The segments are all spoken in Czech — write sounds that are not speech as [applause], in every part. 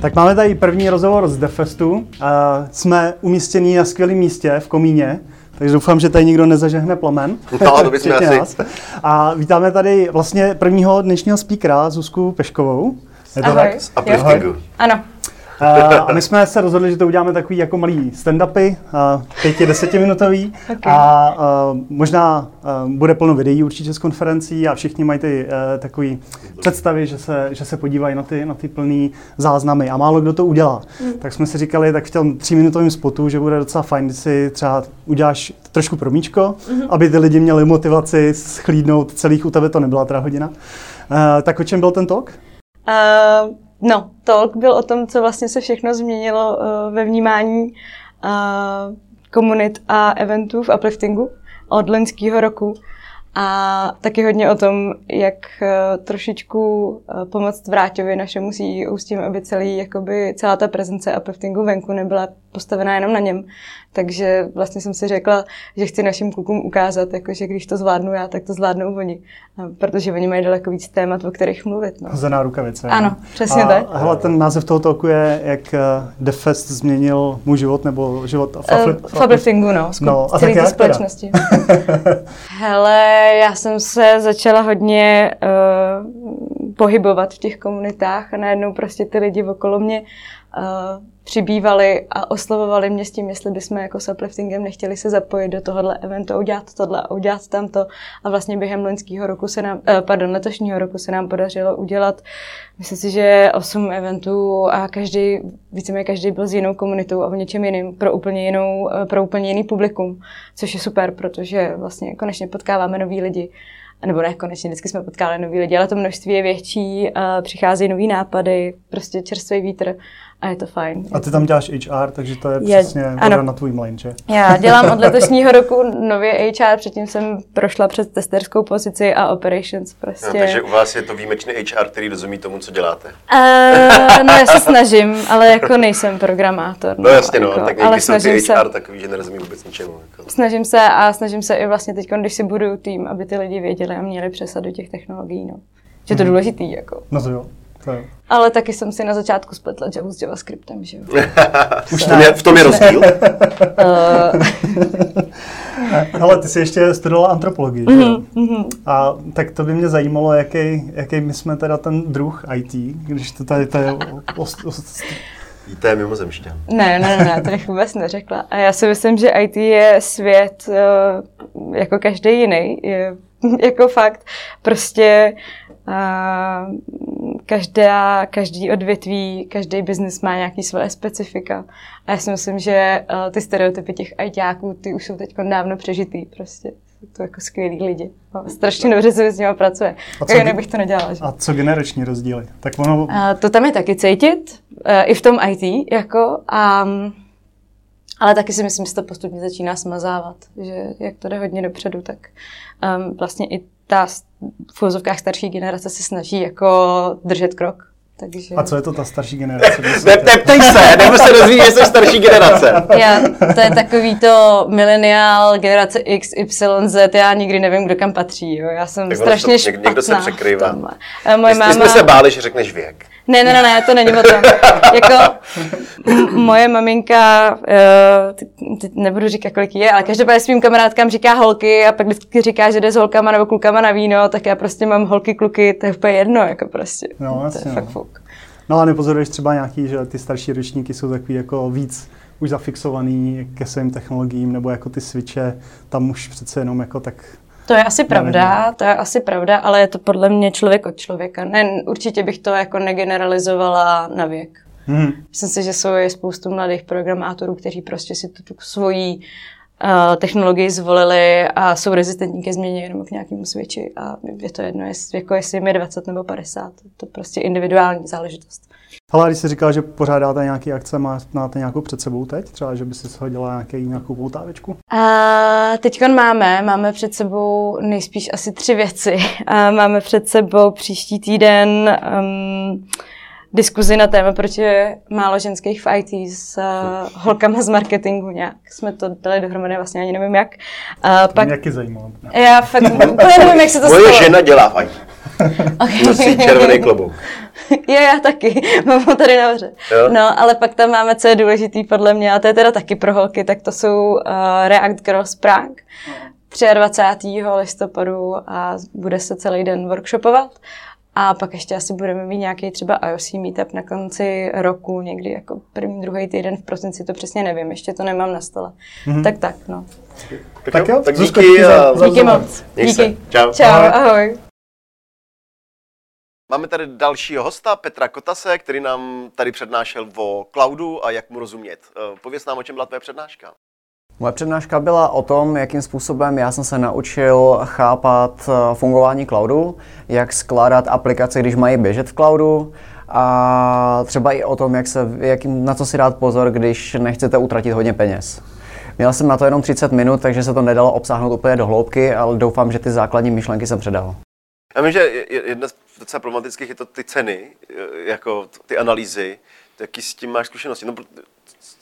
Tak máme tady první rozhovor z Defestu. Uh, jsme umístění na skvělém místě v Komíně, takže doufám, že tady nikdo nezažehne plamen. [laughs] No, to bychom asi. Nás. A vítáme tady vlastně prvního dnešního speakera, Zuzku Peškovou. Je to Ahoj. tak? Z. Ano. A my jsme se rozhodli, že to uděláme takový jako malý stand-upy, pěti, desetiminutový. Okay. A možná bude plno videí určitě z konferencí a všichni mají ty e, takový představy, že se, že se podívají na ty, na ty plný záznamy a málo kdo to udělá. Mm. Tak jsme si říkali, tak v tom tříminutovém spotu, že bude docela fajn, když si třeba uděláš trošku promíčko, mm-hmm. aby ty lidi měli motivaci schlídnout celých, u tebe to nebyla teda hodina. Uh, tak o čem byl ten talk? Uh... No, talk byl o tom, co vlastně se všechno změnilo uh, ve vnímání uh, komunit a eventů v upliftingu od loňského roku. A taky hodně o tom, jak uh, trošičku uh, pomoct Vráťovi našemu CEO s tím, aby celý, jakoby, celá ta prezence upliftingu venku nebyla postavená jenom na něm. Takže vlastně jsem si řekla, že chci našim klukům ukázat, jako, že když to zvládnu já, tak to zvládnou oni. Protože oni mají daleko víc témat, o kterých mluvit. No. Za rukavice. Ano, přesně a, tak. A hele, ten název toho toku je, jak The eh, Fest změnil můj život, nebo život v upliftingu, no, no, a celé té společnosti. [laughs] hele, já jsem se začala hodně uh, pohybovat v těch komunitách a najednou prostě ty lidi okolo mě uh, přibývali a oslovovali mě s tím, jestli bychom jako s upliftingem nechtěli se zapojit do tohohle eventu, udělat tohle a udělat tamto. A vlastně během loňského roku se nám, eh, pardon, letošního roku se nám podařilo udělat, myslím si, že osm eventů a každý, víceméně každý byl s jinou komunitou a v něčem jiným, pro úplně, jinou, eh, pro úplně jiný publikum, což je super, protože vlastně konečně potkáváme nový lidi nebo ne, konečně vždycky jsme potkali nový lidi, ale to množství je větší, přicházejí nový nápady, prostě čerstvý vítr a je to fajn. A ty tam děláš HR, takže to je, je přesně ano. na tvůj mlin, že? Já dělám od [laughs] letošního roku nově HR, předtím jsem prošla přes testerskou pozici a operations prostě. No, takže u vás je to výjimečný HR, který rozumí tomu, co děláte? Uh, no já se snažím, ale jako nejsem programátor. No, no jasně no, jako, tak ale snažím ty HR se, takový, že nerozumí vůbec ničemu. Jako. Snažím se a snažím se i vlastně teď, když si budu tým, aby ty lidi věděli a měli přesad do těch technologií, no. Že to mm. důležitý, jako. No to jo. Jo. Ale taky jsem si na začátku spletla Java s JavaScriptem, že jo. [laughs] Už to je, v tom je rozdíl? [laughs] Ale ty jsi ještě studovala antropologii, že jo? Mm-hmm. A tak to by mě zajímalo, jaký, jaký my jsme teda ten druh IT, když to tady to je... Ost, ost, IT je mimozemšťan. Ne, ne, ne, to bych vůbec neřekla. A já si myslím, že IT je svět uh, jako každý jiný. Je, [laughs] jako fakt prostě a každá, každý odvětví, každý biznis má nějaký své specifika. A já si myslím, že uh, ty stereotypy těch ajťáků, ty už jsou teď dávno přežitý prostě. Jsou to jako skvělí lidi. Strašně dobře se s nimi pracuje. A co, jinak bych to nedělala. Že? A co generační rozdíly? Tak ono... Uh, to tam je taky cítit, uh, i v tom IT, jako. Um, ale taky si myslím, že to postupně začíná smazávat, že jak to jde hodně dopředu, tak um, vlastně i ta v úzovkách starší generace se snaží jako držet krok. Takže... A co je to ta starší generace? [laughs] Neptej se, nebo se dozví, že jsi starší generace. [laughs] Já, to je takový to mileniál, generace X, Y, Z, já nikdy nevím, kdo kam patří. Jo. Já jsem tak strašně to, špatná. Někdo se překrývá. Moje máma... jsme se báli, že řekneš věk. Ne, ne, ne, ne, to není o tom. jako m- moje maminka, uh, teď, teď nebudu říkat, kolik je, ale každopádně svým kamarádkám říká holky a pak vždycky říká, že jde s holkama nebo klukama na víno, tak já prostě mám holky, kluky, to je úplně jedno, jako prostě. No, jasně, to je no. fakt fuk. No a nepozoruješ třeba nějaký, že ty starší ročníky jsou takový jako víc už zafixovaný ke svým technologiím, nebo jako ty switche, tam už přece jenom jako tak to je asi pravda, to je asi pravda, ale je to podle mě člověk od člověka. Ne, určitě bych to jako negeneralizovala na věk. Hmm. Myslím si, že jsou je spoustu mladých programátorů, kteří prostě si tu, tu svoji technologii zvolili a jsou rezistentní ke změně jenom k nějakému switchi a je to jedno, jest, jako jestli jim je 20 nebo 50. To je prostě individuální záležitost. Ale když jsi říkal, že pořádáte nějaké akce, máte nějakou před sebou teď? Třeba, že by si shodila nějaký, nějakou poutávičku? A teď máme, máme před sebou nejspíš asi tři věci. A máme před sebou příští týden um, diskuzi na téma, proč je málo ženských v IT s uh, holkama z marketingu nějak. Jsme to dali dohromady, vlastně ani nevím jak. Uh, pak... Mě zajímalo. Já fakt [laughs] úplně nevím, jak se to Moje stalo. žena dělá v IT. [laughs] Okay. Nosí červený klobouk. [laughs] jo, já taky, mám ho tady nahoře. No, ale pak tam máme, co je důležitý podle mě, a to je teda taky pro holky, tak to jsou uh, React Girls Prague. 23. listopadu a bude se celý den workshopovat. A pak ještě asi budeme mít nějaký třeba IOC meetup na konci roku, někdy jako první, druhý týden v prosinci, to přesně nevím, ještě to nemám na stole. Mm-hmm. Tak tak, no. Tak, tak jo, tak díky. Díky, za, díky moc. Díky. Čau. Čau, ahoj. ahoj. Máme tady dalšího hosta, Petra Kotase, který nám tady přednášel o cloudu a jak mu rozumět. Eh, pověz nám, o čem byla tvoje přednáška. Moje přednáška byla o tom, jakým způsobem já jsem se naučil chápat eh, fungování cloudu, jak skládat aplikace, když mají běžet v cloudu a třeba i o tom, jak se, jak, na co si dát pozor, když nechcete utratit hodně peněz. Měl jsem na to jenom 30 minut, takže se to nedalo obsáhnout úplně do hloubky, ale doufám, že ty základní myšlenky jsem předal. Já vím, že jedna z docela problematických je to ty ceny, jako ty analýzy. Jaký s tím máš zkušenosti? No,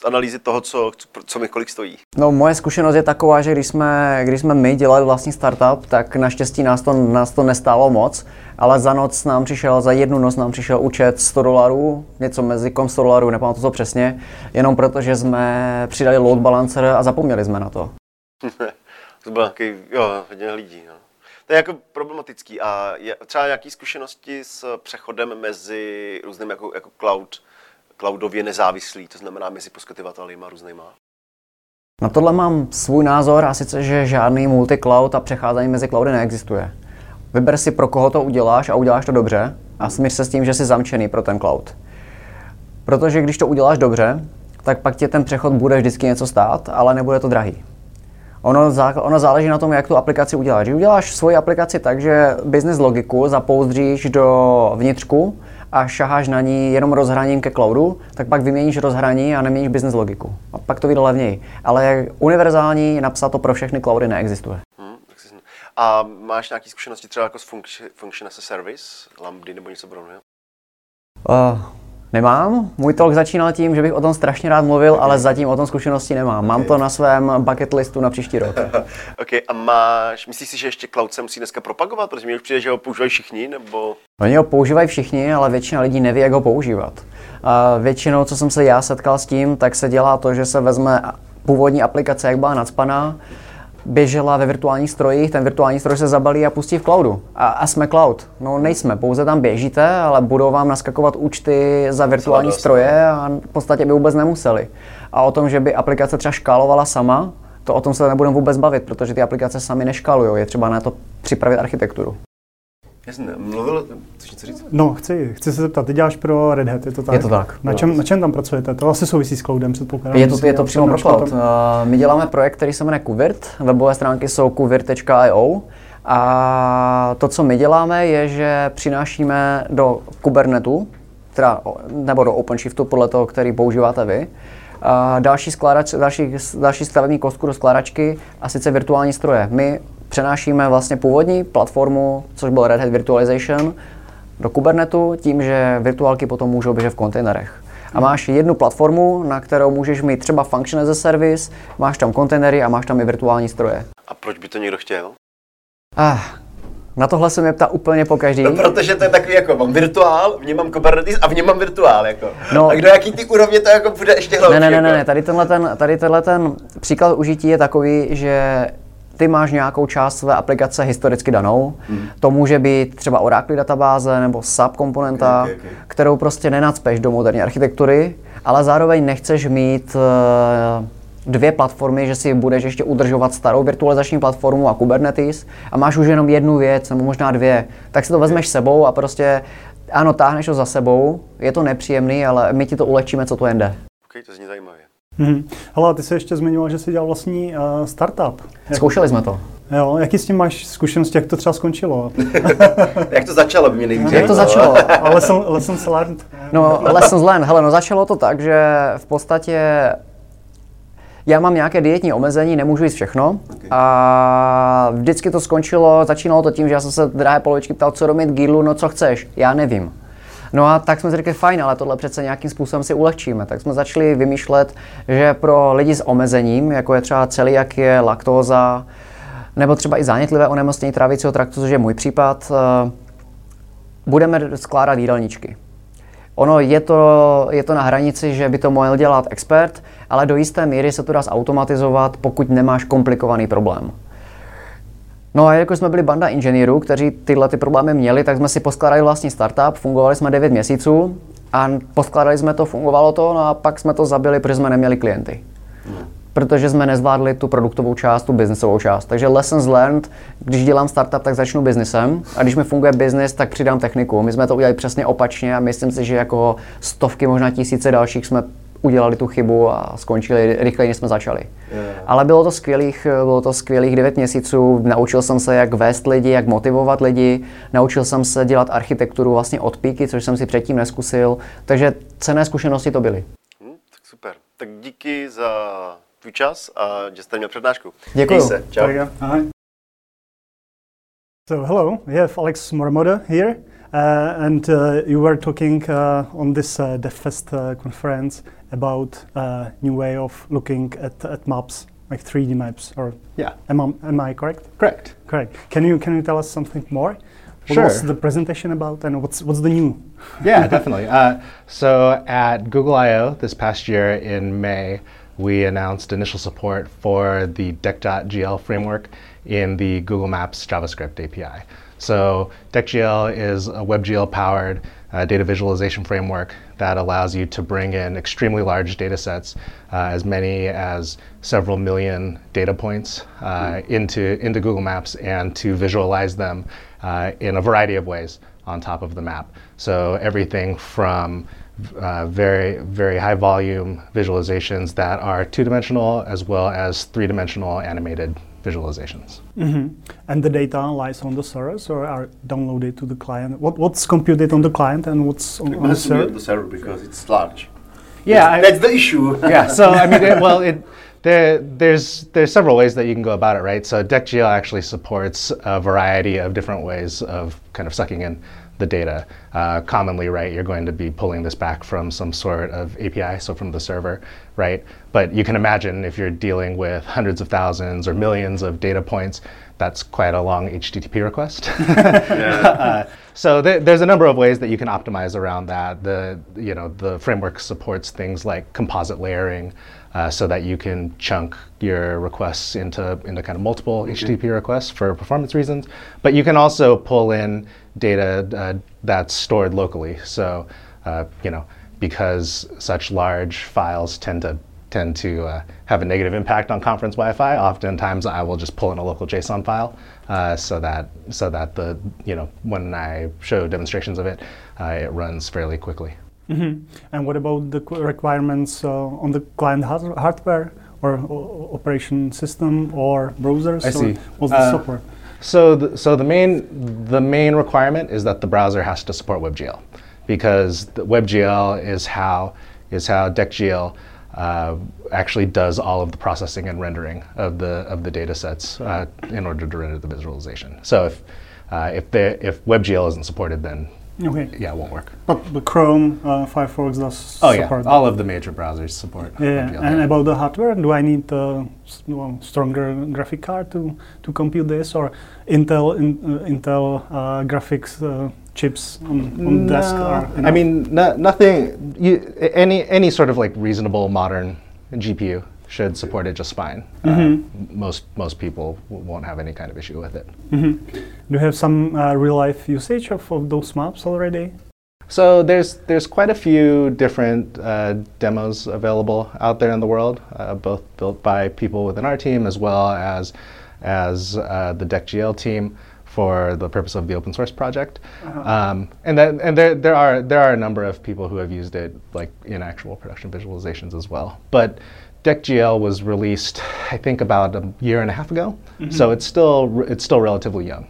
analýzy toho, co, co mi kolik stojí? No moje zkušenost je taková, že když jsme, když jsme my dělali vlastní startup, tak naštěstí nás to, nás to nestálo moc, ale za noc nám přišel, za jednu noc nám přišel účet 100 dolarů, něco mezi kom 100 dolarů, nepamatuji to přesně, jenom protože jsme přidali load balancer a zapomněli jsme na to. [laughs] to bylo nějaký, jo, hodně lidí, no. To je jako problematický a je třeba nějaké zkušenosti s přechodem mezi různými jako, jako cloud, cloudově nezávislý, to znamená mezi poskytovateli a různýma? Na tohle mám svůj názor a sice, že žádný multi-cloud a přecházení mezi cloudy neexistuje. Vyber si, pro koho to uděláš a uděláš to dobře a smíř se s tím, že jsi zamčený pro ten cloud. Protože když to uděláš dobře, tak pak tě ten přechod bude vždycky něco stát, ale nebude to drahý. Ono, ono záleží na tom, jak tu aplikaci uděláš. Když uděláš svoji aplikaci tak, že business logiku zapouzdříš do vnitřku a šaháš na ní jenom rozhraním ke cloudu, tak pak vyměníš rozhraní a neměníš business logiku. A pak to vyjde levněji. Ale univerzální napsat to pro všechny cloudy neexistuje. Hmm, a máš nějaké zkušenosti třeba jako s function as a service, Lambda nebo něco podobného? Uh, Nemám. Můj talk začínal tím, že bych o tom strašně rád mluvil, okay. ale zatím o tom zkušenosti nemám. Mám okay. to na svém bucket listu na příští rok. [laughs] ok, a máš, myslíš si, že ještě cloud se musí dneska propagovat? Protože mi už přijde, že ho používají všichni, nebo... Oni ho používají všichni, ale většina lidí neví, jak ho používat. A většinou, co jsem se já setkal s tím, tak se dělá to, že se vezme původní aplikace, jak byla nadspaná, běžela ve virtuálních strojích, ten virtuální stroj se zabalí a pustí v cloudu. A, a jsme cloud. No nejsme, pouze tam běžíte, ale budou vám naskakovat účty za virtuální stroje a v podstatě by vůbec nemuseli. A o tom, že by aplikace třeba škálovala sama, to o tom se nebudeme vůbec bavit, protože ty aplikace sami neškálují, je třeba na to připravit architekturu. Jasně, mluvil, chceš něco říct? No, chci, chci se zeptat, ty děláš pro Red Hat, je to tak? Je to tak. Na čem, na čem tam pracujete? To asi souvisí s cloudem, předpokládám. Je to, je to přímo pro cloud. Uh, my děláme projekt, který se jmenuje Kuvirt. Webové stránky jsou kuvirt.io. A to, co my děláme, je, že přinášíme do Kubernetu, teda, nebo do OpenShiftu, podle toho, který používáte vy, a další, skládač, další, další stavební kostku do skládačky a sice virtuální stroje. My přenášíme vlastně původní platformu, což byl Red Hat Virtualization, do Kubernetu tím, že virtuálky potom můžou běžet v kontejnerech. A máš jednu platformu, na kterou můžeš mít třeba function as a service, máš tam kontejnery a máš tam i virtuální stroje. A proč by to někdo chtěl? Ah, na tohle se mě ptá úplně po každý. No, protože to je takový jako, mám virtuál, v něm mám Kubernetes a v něm mám virtuál, jako. No, a kdo jaký ty úrovně to jako bude ještě hloubší. Ne, ne, ne, jako. ne, tady tenhle ten, tady tenhle ten příklad užití je takový, že ty máš nějakou část své aplikace historicky danou. Hmm. To může být třeba Oracle databáze nebo SAP komponenta, okay, okay, okay. kterou prostě nenacpeš do moderní architektury, ale zároveň nechceš mít uh, dvě platformy, že si budeš ještě udržovat starou virtualizační platformu a Kubernetes a máš už jenom jednu věc nebo možná dvě, tak si to vezmeš sebou a prostě ano, táhneš to za sebou, je to nepříjemný, ale my ti to ulečíme, co to jen jde. Ok, to zní zajímavě. Mhm. Hele, ty jsi ještě zmiňoval, že jsi dělal vlastní uh, startup. Zkoušeli jsme to. Jo, jaký s tím máš zkušenosti, jak to třeba skončilo? [laughs] Jak to začalo, by mě nejvíc Jak to začalo? A lesson, lessons learned? No, lessons learned. Hele, no začalo to tak, že v podstatě já mám nějaké dietní omezení, nemůžu jíst všechno. A vždycky to skončilo, začínalo to tím, že já jsem se drahé polovičky ptal, co domit gílu, no co chceš, já nevím. No a tak jsme si řekli, fajn, ale tohle přece nějakým způsobem si ulehčíme. Tak jsme začali vymýšlet, že pro lidi s omezením, jako je třeba celý, je laktóza, nebo třeba i zánětlivé onemocnění trávicího traktu, což je můj případ, eh, budeme skládat jídelníčky. Ono je to, je to na hranici, že by to mohl dělat expert, ale do jisté míry se to dá zautomatizovat, pokud nemáš komplikovaný problém. No a jako jsme byli banda inženýrů, kteří tyhle ty problémy měli, tak jsme si poskládali vlastní startup, fungovali jsme 9 měsíců a poskládali jsme to, fungovalo to, no a pak jsme to zabili, protože jsme neměli klienty. Protože jsme nezvládli tu produktovou část, tu biznesovou část. Takže lessons learned, když dělám startup, tak začnu biznesem a když mi funguje biznis, tak přidám techniku. My jsme to udělali přesně opačně a myslím si, že jako stovky, možná tisíce dalších jsme udělali tu chybu a skončili rychleji, než jsme začali. Yeah. Ale bylo to skvělých, bylo to skvělých 9 měsíců. Naučil jsem se, jak vést lidi, jak motivovat lidi. Naučil jsem se dělat architekturu vlastně od píky, což jsem si předtím neskusil. Takže cené zkušenosti to byly. Hm, tak super. Tak díky za tvůj čas a že jste měl přednášku. Děkuju. Měj se. Čau. So hello, we have Alex Mormoda here, uh, and uh, you were talking uh, on this uh, DevFest uh, conference about uh, new way of looking at, at maps, like 3D maps, or Yeah, am I, am I correct? correct. Correct. Can you can you tell us something more? What Sure. was the presentation about, and what's what's the new? [laughs] Yeah, definitely. Uh, so at Google I/O this past year in May, we announced initial support for the Deck.gl framework in the Google Maps JavaScript API. So DeckGL is a WebGL-powered uh, data visualization framework that allows you to bring in extremely large data sets, uh, as many as several million data points, uh, into, into Google Maps and to visualize them uh, in a variety of ways on top of the map. So everything from uh, very, very high volume visualizations that are two dimensional as well as three dimensional animated visualizations. Mm-hmm. And the data lies on the servers or are downloaded to the client. What what's computed on the client and what's on, It on the has on server? the server because it's large. Yeah, That's, I- that's the issue. yeah. So I mean, it, well, it, [laughs] there, there's there's several ways that you can go about it, right? So DeckGL actually supports a variety of different ways of kind of sucking in the data. Uh, commonly, right, you're going to be pulling this back from some sort of API, so from the server, right? But you can imagine if you're dealing with hundreds of thousands or millions of data points, that's quite a long HTTP request. [laughs] Uh, so there, there's a number of ways that you can optimize around that. The you know the framework supports things like composite layering, uh, so that you can chunk your requests into into kind of multiple HTTP requests for performance reasons. But you can also pull in data uh, that's stored locally. So uh, you know because such large files tend to tend to uh, have a negative impact on conference Wi-Fi. Oftentimes, I will just pull in a local JSON file uh, so that so that the you know when I show demonstrations of it, uh, it runs fairly quickly. And what about the qu- requirements uh, on the client hardware or o- operation system or browsers? I or see. What's the Uh, software? So the, so the main the main requirement is that the browser has to support WebGL because the WebGL is how is how DeckGL uh, actually does all of the processing and rendering of the of the data sets uh, in order to render the visualization. So if uh, if the if WebGL isn't supported, then Okay. yeah, it won't work. But Chrome, uh, Firefox does Oh yeah, support that. all of the major browsers support Yeah, and about the hardware, do I need a stronger graphic card to, to compute this, or Intel in, uh, Intel uh, graphics uh, chips on, on the desk? I mean, no, nothing. You, any any sort of like reasonable modern GPU should support it just fine. Uh, most most people w- won't have any kind of issue with it. do you have some uh, real life usage of, of those maps already? So there's there's quite a few different uh, demos available out there in the world, uh, both built by people within our team as well as as uh, the DeckGL team for the purpose of the open source project. Um, and then and there there are there are a number of people who have used it like in actual production visualizations as well. But DeckGL was released, I think, about a year and a half ago. So it's still it's still relatively young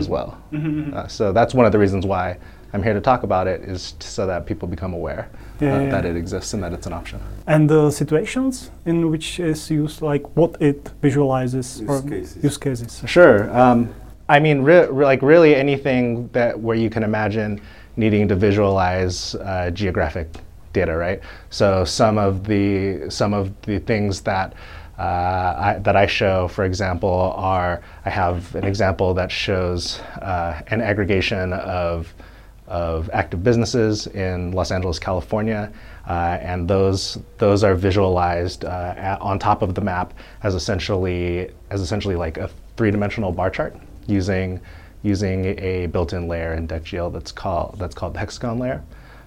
as well. Uh, so that's one of the reasons why I'm here to talk about it is t- so that people become aware Yeah, uh, yeah. that it exists and that it's an option. And the situations in which is used, like what it visualizes Use or cases. use cases. Sure. Um, I mean, re- re- like really anything that where you can imagine needing to visualize uh, geographic data, right? So some of the some of the things that uh, I, that I show, for example, are I have an example that shows uh, an aggregation of of active businesses in Los Angeles, California, uh, and those those are visualized uh, at, on top of the map as essentially as essentially like a three-dimensional bar chart using using a built-in layer in DeckGL that's called that's called the hexagon layer.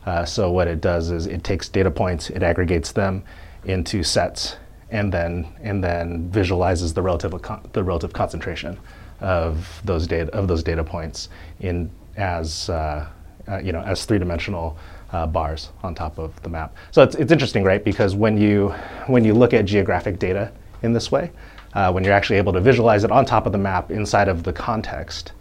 Uh, so what it does is it takes data points, it aggregates them into sets, and then and then visualizes the relative con- the relative concentration of those data of those data points in as uh, uh, you know as three-dimensional uh, bars on top of the map. So it's, it's interesting, right? Because when you when you look at geographic data in this way, uh, when you're actually able to visualize it on top of the map inside of the context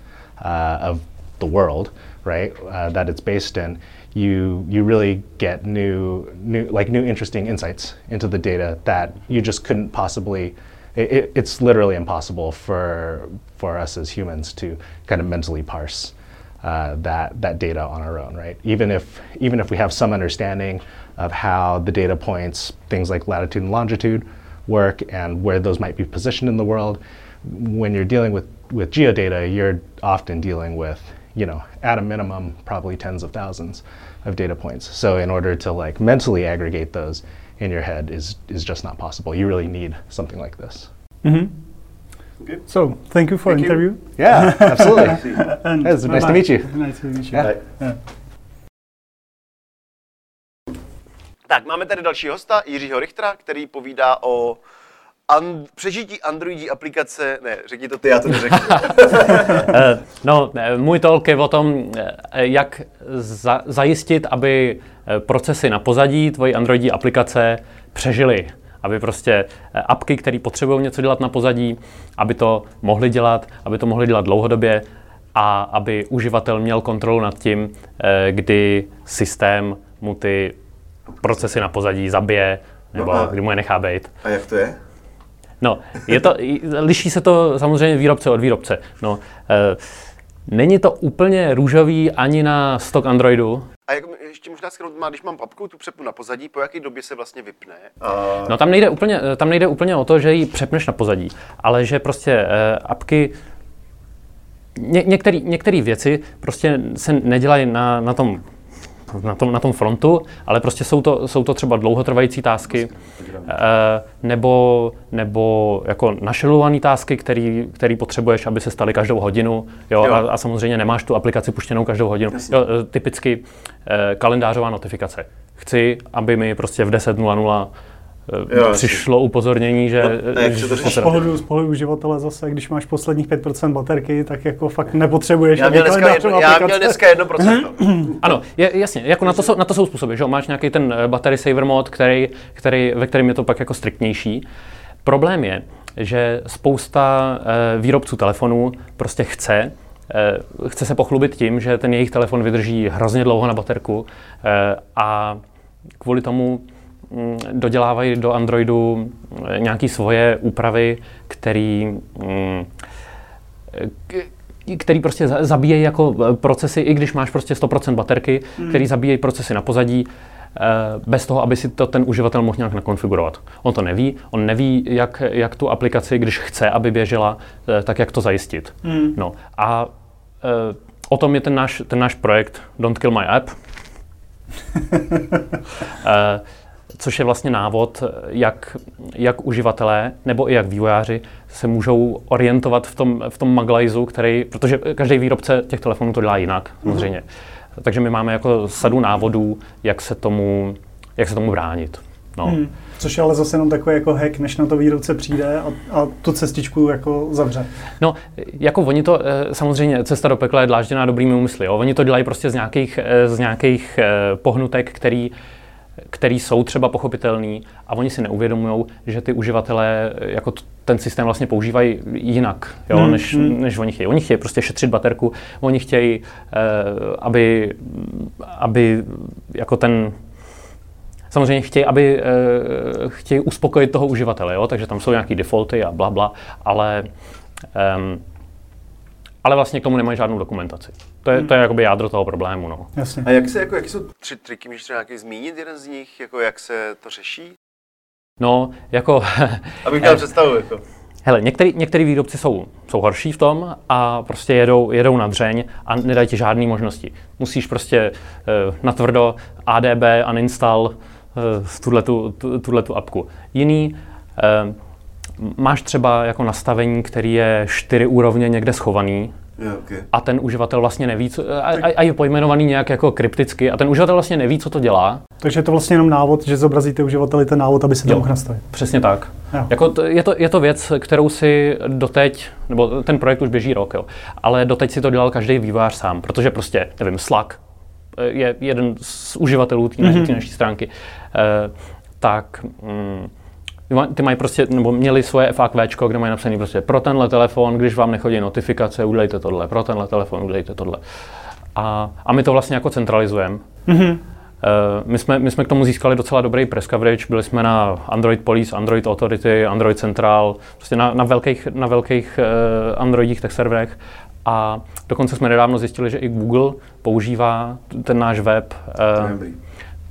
uh, of the world, right, that it's based in, you you really get new new like new interesting insights into the data that you just couldn't possibly. It, it, it's literally impossible for for us as humans to kind of mentally parse uh, that that data on our own, right? Even if even if we have some understanding of how the data points, things like latitude and longitude, work and where those might be positioned in the world, when you're dealing with with geodata, you're often dealing with you know at a minimum probably tens of thousands of data points. So in order to like mentally aggregate those in your head is is just not possible. You really need something like this. Mm-hmm. Okay. So thank you for Thank you. interview. Yeah, [laughs] absolutely. [laughs] And It's nice to bye-bye. meet you. Nice to meet you. Yeah. Yeah. Tak, máme tady další hosta, Jiřího Richtera, který povídá o an- přežití Androidí aplikace. Ne, řekni to ty, já to neřeknu. [laughs] Eh, No, eh, můj talk je o tom, eh, jak za, zajistit, aby procesy na pozadí tvojí Androidí aplikace přežily. Aby prostě apky, které potřebují něco dělat na pozadí, aby to mohly dělat, aby to mohly dělat dlouhodobě a aby uživatel měl kontrolu nad tím, kdy systém mu ty procesy na pozadí zabije nebo No a- kdy mu je nechá být. A jak to je? No, je to, liší se to samozřejmě výrobce od výrobce. No, e, není to úplně růžový ani na stok Androidu. A jak, ještě možná schrnout, má, když mám apku, tu přepnu na pozadí, po jaké době se vlastně vypne? A, No tam nejde úplně, tam nejde úplně o to, že ji přepneš na pozadí, ale že prostě e, apky ně, některé některé věci prostě se nedělají na, na tom na tom, na tom frontu, ale prostě jsou to, jsou to třeba dlouhotrvající tásky eh, nebo, nebo jako našelované tásky, který, který potřebuješ, aby se staly každou hodinu. Jo, Jo. A, a samozřejmě nemáš tu aplikaci puštěnou každou hodinu. Jo, typicky eh, kalendářová notifikace. Chci, aby mi prostě v 10.00 eh, Jo, přišlo upozornění, že... No, že to? Z pohledu, z pohledu uživatele zase, když máš posledních 5% baterky, tak jako fakt nepotřebuješ. já měl dneska, jedno, já měl dneska jedno procento. [clears throat] Ano, je, jasně, jako na to, jsou, na to jsou způsoby, že jo? máš nějaký ten eh, battery saver mod, který, který, ve kterém je to pak jako striktnější. Problém je, že spousta eh, výrobců telefonů prostě chce, eh, chce se pochlubit tím, že ten jejich telefon vydrží hrozně dlouho na baterku eh, a kvůli tomu dodělávají do Androidu eh, nějaké svoje úpravy, který mm, který prostě za- zabíjejí jako eh, procesy, i když máš prostě 100% baterky, který zabíjejí procesy na pozadí, eh, bez toho, aby si to ten uživatel mohl nějak nakonfigurovat. On to neví, on neví, jak, jak tu aplikaci, když chce, aby běžela, tak jak to zajistit. No a o tom je ten náš, ten náš projekt Don't Kill My App, [laughs] což je vlastně návod, jak, jak uživatelé nebo i jak vývojáři se můžou orientovat v tom, v tom maglajzu, který, protože každý výrobce těch telefonů to dělá jinak, samozřejmě. Takže my máme jako sadu návodů, jak se tomu, jak se tomu bránit. No. Hmm. Což je ale zase jenom takový jako hack, než na to výrobce přijde a, a tu cestičku jako zavře. No, jako oni to, eh, samozřejmě cesta do pekla je dlážděná dobrými úmysly. Jo? Oni to dělají prostě z nějakých, eh, z nějakých eh, pohnutek, který, který jsou třeba pochopitelný a oni si neuvědomují, že ty uživatelé jako t- ten systém vlastně používají jinak, jo, Hmm, než, než oni chtějí. Oni chtějí prostě šetřit baterku, oni chtějí, eh, aby, aby jako ten Samozřejmě chtějí, aby, eh, chtějí uspokojit toho uživatele, jo? takže tam jsou nějaký defaulty a bla, bla ale, um, ale vlastně k tomu nemají žádnou dokumentaci. To je, to je jakoby jádro toho problému. No. Jasně. A jak se, jako, jaký jsou tři triky, můžeš třeba nějaký zmínit jeden z nich, jako jak se to řeší? No, jako, [laughs] Abych měl představu, jako. hele, některý, některý výrobci jsou, jsou horší v tom a prostě jedou, jedou na dřeň a nedají ti žádné možnosti. Musíš prostě uh, natvrdo ADB uninstall uh, tuhletu, tu, tuhletu apku. Jiný, uh, máš třeba jako nastavení, který je čtyři úrovně někde schovaný, Jo, okay. a ten uživatel vlastně neví, co, a, a, a je pojmenovaný nějak jako krypticky a ten uživatel vlastně neví, co to dělá. Takže je to vlastně jenom návod, že zobrazíte uživateli ten návod, aby se to mohl nastavit. Přesně tak. Jo. Jako to, je, to, je to věc, kterou si doteď, nebo ten projekt už běží rok, jo, ale doteď si to dělal každý vývojář sám, protože prostě, nevím, Slack eh, je jeden z uživatelů té mm-hmm. naší stránky, eh, tak mm, ty maj- ty mají prostě, nebo měli svoje FAQčko, kde mají napsaný prostě pro tenhle telefon, když vám nechodí notifikace, udělejte tohle, pro tenhle telefon, udělejte tohle. A, a my to vlastně jako centralizujeme. Mhm. Eh, My jsme, my jsme k tomu získali docela dobrý press coverage, byli jsme na Android Police, Android Authority, Android Central, prostě na, na velkých, na velkých uh, Androidích tech serverech a dokonce jsme nedávno zjistili, že i Google používá ten náš web Dobrý.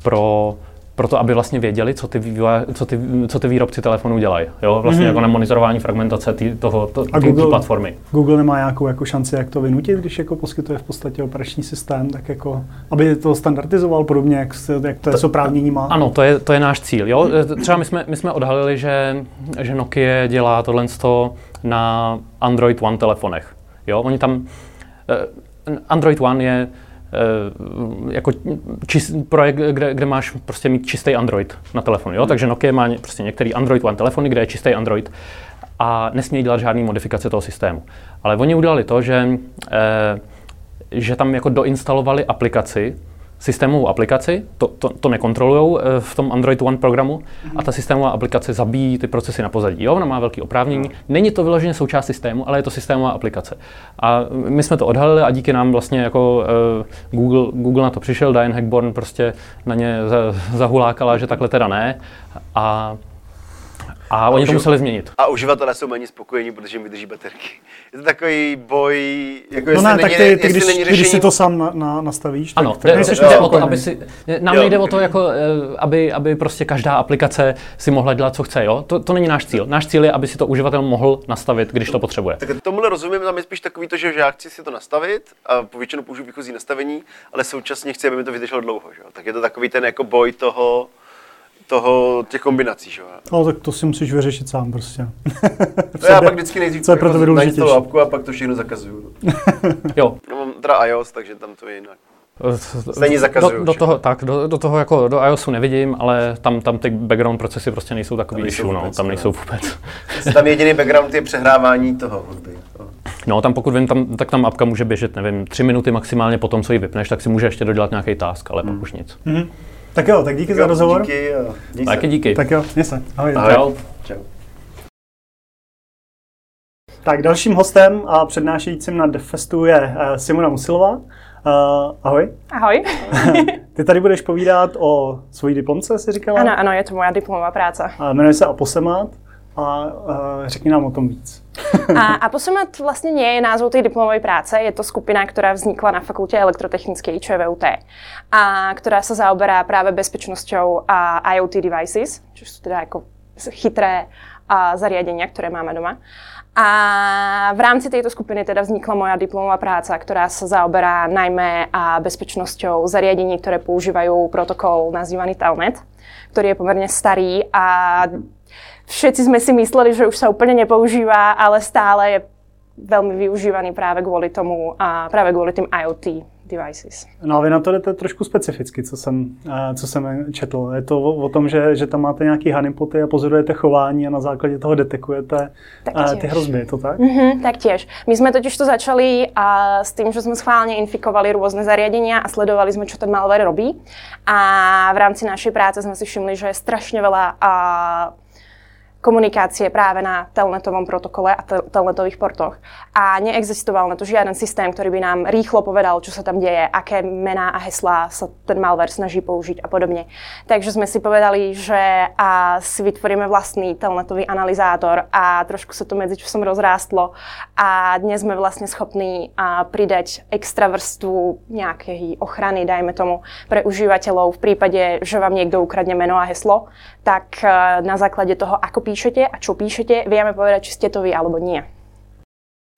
pro, pro to, aby vlastně věděli, co ty, vývoja, co ty, co ty výrobci telefonů dělají. Jo? Vlastně Mhm. jako na monitorování fragmentace tý, toho, to, A tý, tý Google- platformy. Google nemá nějakou jako šanci, jak to vynutit, když jako poskytuje v podstatě operační systém, tak jako, aby to standardizoval podobně, jak, se, jak to, to právnění má. Ano, to je, to je náš cíl. Jo? E, Třeba my jsme, my jsme odhalili, že, že Nokia dělá tohle na Android One telefonech. Jo? Oni tam, eh, Android One je jako čist, projekt, kde, kde máš prostě mít čistý Android na telefonu. Jo? Takže Nokia má prostě některý Android One telefony, kde je čistý Android a nesmějí dělat žádné modifikace toho systému. Ale oni udělali to, že, eh, že tam jako doinstalovali aplikaci, systémovou aplikaci, to, to, to nekontrolují v tom Android One programu a ta systémová aplikace zabíjí ty procesy na pozadí. Jo, ona má velké oprávnění, není to vyloženě součást systému, ale je to systémová aplikace. A my jsme to odhalili a díky nám vlastně jako uh, Google, Google na to přišel, Diane Hackborn prostě na ně za, zahulákala, že takhle teda ne a, a oni to uživ- museli změnit. A uživatelé jsou méně spokojení, protože jim vydrží baterky. Je to takový boj, jako No ne, není, tak ty, ty když, není ty, když si to sám na, na, nastavíš, tak, Ano, tak jde, nejseš jde o to, aby si, nám Jo. nejde o to, jako, eh, aby, aby prostě každá aplikace si mohla dělat, co chce. Jo? To, to není náš cíl. Náš cíl je, aby si to uživatel mohl nastavit, když to potřebuje. Tak tomuhle rozumím, tam je spíš takový to, že já chci si to nastavit a povětšinou použiju výchozí nastavení, ale současně chci, aby mi to vydrželo dlouho. Že? jo. Tak je to takový ten jako boj toho, toho těch kombinací. Že? jo. No, tak to si musíš vyřešit sám prostě. [laughs] To já pak vždycky nejdřív co je pro tebe jako důležitější? nainstaluji apku a pak to všechno zakazuju. [laughs] Jo. No, mám teda iOS, takže tam to je jinak. Stejně zakazuju do, do toho, tak, do, do, toho jako do iOSu nevidím, ale tam, tam ty background procesy prostě nejsou takový Tam nejsou issue, no, vůbec, tam ne. nejsou vůbec. Tam jediný background je přehrávání toho hudby. No, tam pokud vím, tam, tak tam apka může běžet, nevím, tři minuty maximálně po tom, co ji vypneš, tak si může ještě dodělat nějaký task, ale pak už nic. Mhm. Tak jo, tak díky za rozhovor. Díky se. Taky díky. Tak jo, měj se. Ahoj. Ahoj. Čau. Tak dalším hostem a přednášejícím na DevFestu je uh, Simona Musilová. Uh, ahoj. Ahoj. [laughs] Ty tady budeš povídat o svojí diplomce, si říkala? Ano, ano, je to moja diplomová práca. A jmenuje se Aposemat a řekni nám o tom víc. A Aposomat vlastně nie je názov tej diplomovej práce, je to skupina, ktorá vznikla na fakulte elektrotechnickej ČVUT a ktorá sa zaoberá práve bezpečnosťou a IoT devices, čo sú teda ako chytré a zariadenia, ktoré máme doma. A v rámci tejto skupiny teda vznikla moja diplomová práca, ktorá sa zaoberá najmä a bezpečnosťou zariadení, ktoré používajú protokol nazývaný Telnet, ktorý je pomerne starý a všetci sme si mysleli, že už sa úplne nepoužíva, ale stále je veľmi využívaný práve kvôli tomu a práve kvôli tým IoT devices. No a vy na to jdete trošku specificky, co jsem, eh, co jsem četl. Je to o, o tom, že, že tam máte nějaký honeypoty a pozorujete chování a na základě toho detekujete Tak eh, ty hrozby, je to tak? Mhm, tak tiež. My sme totiž to začali a, s tým, že sme schválne infikovali rôzne zariadenia a sledovali sme, čo ten malware robí. A v rámci našej práce sme si všimli, že je strašne veľa a, komunikácie práve na telnetovom protokole a tel- telnetových portoch. A neexistoval na to žiaden systém, ktorý by nám rýchlo povedal, čo sa tam deje, aké mená a heslá sa ten malware snaží použiť a podobne. Takže sme si povedali, že a si vytvoríme vlastný telnetový analyzátor a trošku sa to medzi časom rozrástlo a dnes sme vlastne schopní a, pridať extra vrstvu nejakej ochrany, dajme tomu, pre užívateľov v prípade, že vám niekto ukradne meno a heslo, tak na základe toho, ako píšete a čo píšete, vieme povedať, či ste to vy alebo nie.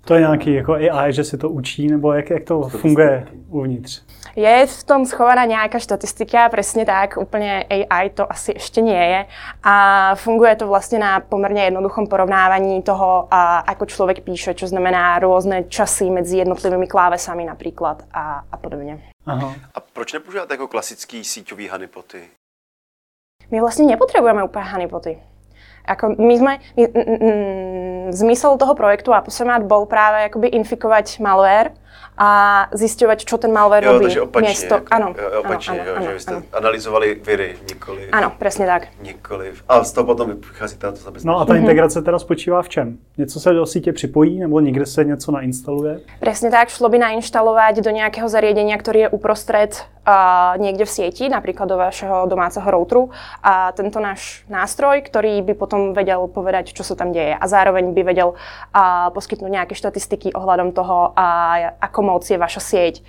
To je nějaký jako AI, že se to učí, nebo jak, jak to funguje uvnitř? Je v tom schovaná nejaká štatistika, presne tak, úplne AI to asi ešte nie je. A funguje to vlastne na pomerne jednoduchom porovnávaní toho, a ako človek píše, čo znamená rôzne časy medzi jednotlivými klávesami napríklad a, a podobne. Aha. A proč nepoužíváte jako klasický síťový honeypoty? My vlastne nepotrebujeme úplne honeypoty. Ako my sme, my, mm, zmysel toho projektu Aposemat bol práve akoby infikovať malware a zisťovať, čo ten malware Jo, robí. takže opačně. Miesto, jako, áno, jo, opačně, áno, jo, áno, že vy jste áno. analyzovali viry, nikoli. Áno, presne tak. Nikoliv. A z toho potom vychází ta zabezpečení. No a ta integrace teda spočívá v čem? Něco se do sítě připojí, nebo někde se něco nainstaluje? Presne tak, šlo by nainštalovať do nejakého zariadenia, ktorý je uprostred uh, niekde v sieti, napríklad do vašeho domáceho routeru. A tento náš nástroj, ktorý by potom vedel povedať, čo sa tam deje. A zároveň by vedel uh, poskytnúť nejaké štatistiky ohľadom toho, uh, ako moc je vaša sieť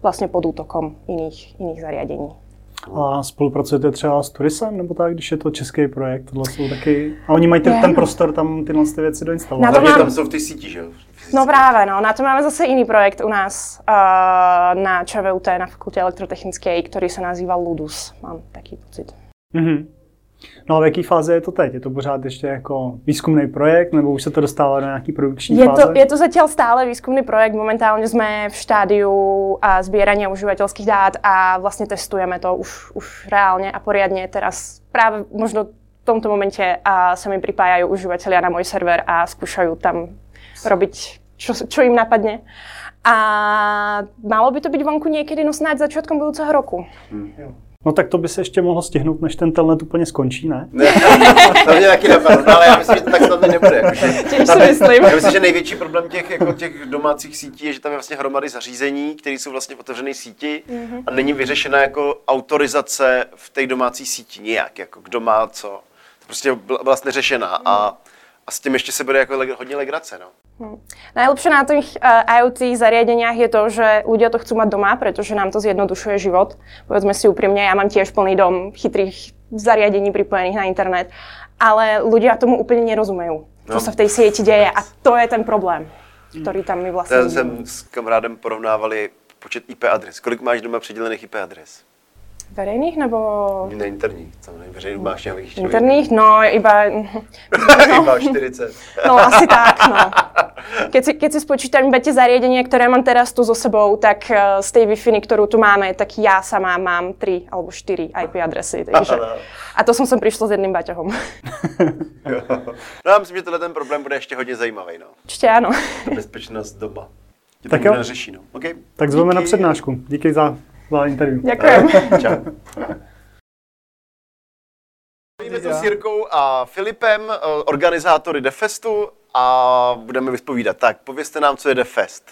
vlastne pod útokom iných, iných zariadení. A spolupracujete třeba s Turisem, nebo tak, když je to český projekt, tohle jsou taky... A oni mají ten, Je. ten prostor tam tyhle ty věci Na doinstalovat. to Hlavně mám- tam jsou v té síti, že jo? No práve, no. Na to máme zase iný projekt u nás uh, na ČVUT, na Fakulte elektrotechnickej, ktorý sa nazýva Ludus. Mám taký pocit. Mhm. No a v jaké fázi je to teď? Je to pořád ještě jako výzkumný projekt, nebo už se to dostává do nějaký produkční Je fáze? to, je to zatiaľ stále výskumný projekt. Momentálne sme v štádiu a zbierania užívateľských dát a vlastne testujeme to už, už reálne a poriadne. Teraz práve možno v tomto momente a sa mi pripájajú užívateľia na môj server a skúšajú tam robiť, čo, čo im napadne. A malo by to byť vonku niekedy, no snáď začiatkom budúceho roku. No tak to by se ještě mohlo stihnout, než ten telnet úplně skončí, ne? Ne, [laughs] to mě taky napadlo, no, ale já myslím, že to tak snadno nebude. Si je- myslím. Já myslím, že největší problém těch, jako těch domácích sítí je, že tam je vlastně hromady zařízení, které jsou vlastně v otevřené síti Mhm. a není vyřešena jako autorizace v té domácí síti nějak, jako kdo má co. To prostě byla vlastně řešená a, a s tím ještě se bude jako leg- hodně legrace, no. Najlepšie na tých uh, IoT zariadeniach je to, že ľudia to chcú mať doma, pretože nám to zjednodušuje život. Povedzme si úprimne, ja mám tiež plný dom chytrých zariadení pripojených na internet, ale ľudia tomu úplne nerozumejú, čo No. sa v tej sieti deje a to je ten problém, ktorý tam my vlastne Já jsem s kamarádem porovnávali počet IP adres. Kolik máš doma přidělených IP adres? Verejných nebo Na interní, samozřejmě veřejných máš nějakých čtyři. interných? No, iba... [laughs] Iba 40. No, asi tak, no. Keď si, keď si spočítam iba tie zariadenia, ktoré mám teraz tu so sebou, tak eh, z tej wi ktorú tu máme, tak ja sama mám 3 alebo 4 IP adresy. Takže, a to som sem prišla s jedným baťahom. [laughs] Jo. No já myslím, že tenhle ten problém bude ještě hodně zajímavý, no. Určite áno. Ta bezpečnost doma. Tě Tak tak jo. neřeší, no. Okay. Tak zveme na přednášku. Díky za, za interview. Ďakujem. [laughs] Čau. Mluvíme tu s Jirkou a Filipem, eh, organizátory Defestu a budeme vyspovídat. Tak, povězte nám, co je Defest.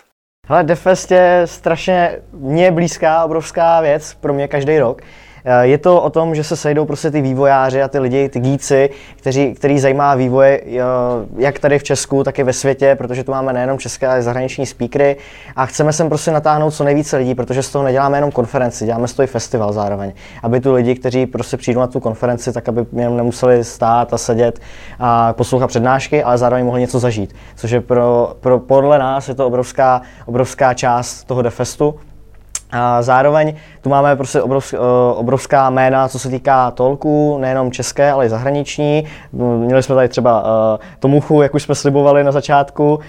Hele, Defest je strašně mně blízká, obrovská věc pro mě každý rok. Eh, Je to o tom, že se sejdou prostě ty vývojáři a ty lidi, ty gíci, kteří, který zajímá vývoj eh, jak tady v Česku, tak i ve světě, protože tu máme nejenom české, ale i zahraniční speakery. A chceme sem prostě natáhnout co nejvíce lidí, protože z toho neděláme jenom konferenci, děláme z toho i festival zároveň, aby tu lidi, kteří prostě přijdou na tu konferenci, tak aby jenom nemuseli stát a sedět a poslouchat přednášky, ale zároveň mohli něco zažít, což je pro, pro podle nás je to obrovská, obrovská část toho Defestu. A zároveň tu máme prostě obrovsk, eh, obrovská jména, co se týká tolku, nejenom české, ale i zahraniční. Měli jsme tady třeba uh, Tomuchu, jak už jsme slibovali na začátku,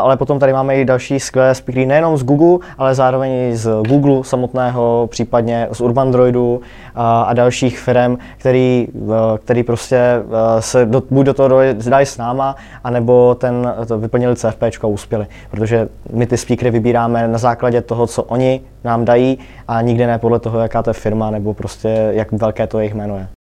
ale potom tady máme i další skvělé speakery nejenom z Google, ale zároveň i z Google samotného, případně z Urbandroidu uh, a dalších firm, který, uh, který prostě se do, buď do toho dají s náma, anebo ten, to vyplnili CFP a uspěli. Protože my ty speakery vybíráme na základě toho, co oni nám dají a nikdy ne podle toho, jaká to je firma nebo prostě jak velké to jejich jméno je.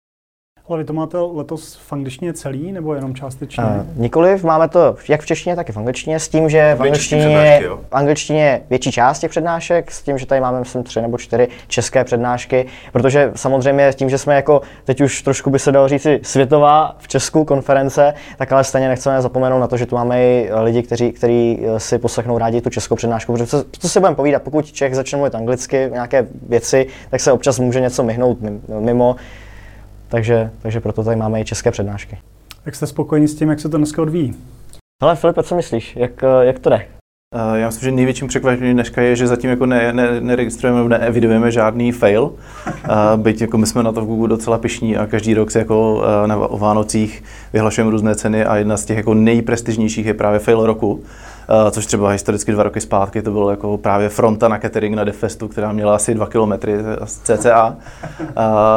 Ale vy to máte letos v angličtině celý nebo jenom částečně? Uh, nikoliv, máme to jak v češtině, tak i v angličtině, s tím, že v angličtině, v angličtině je větší část těch přednášek, s tím, že tady máme, myslím, tři nebo čtyři české přednášky, protože samozřejmě s tím, že jsme jako, teď už trošku by se dalo říci, světová v Česku konference, tak ale stejně nechceme zapomenout na to, že tu máme i lidi, kteří, kteří si poslechnou rádi tu českou přednášku, protože co, co si budeme povídat, pokud Čech začne mluvit anglicky, nějaké věci, tak se občas může něco myhnout mimo takže, takže proto tady máme i české přednášky. Jak jste spokojení s tím, jak se to dneska odvíjí? Hele Filipe, co myslíš? Jak, jak to jde? Uh, já myslím, že největším překvapením dneška je, že zatím jako ne, ne, neregistrujeme nebo neevidujeme žádný fail. Uh, byť jako my jsme na to v Google docela pišní a každý rok se jako na, o Vánocích vyhlašujeme různé ceny a jedna z těch jako nejprestižnějších je právě fail roku. Uh, což třeba historicky dva roky zpátky to bylo jako právě fronta na catering na Defestu, která měla asi dva kilometry cca. Uh,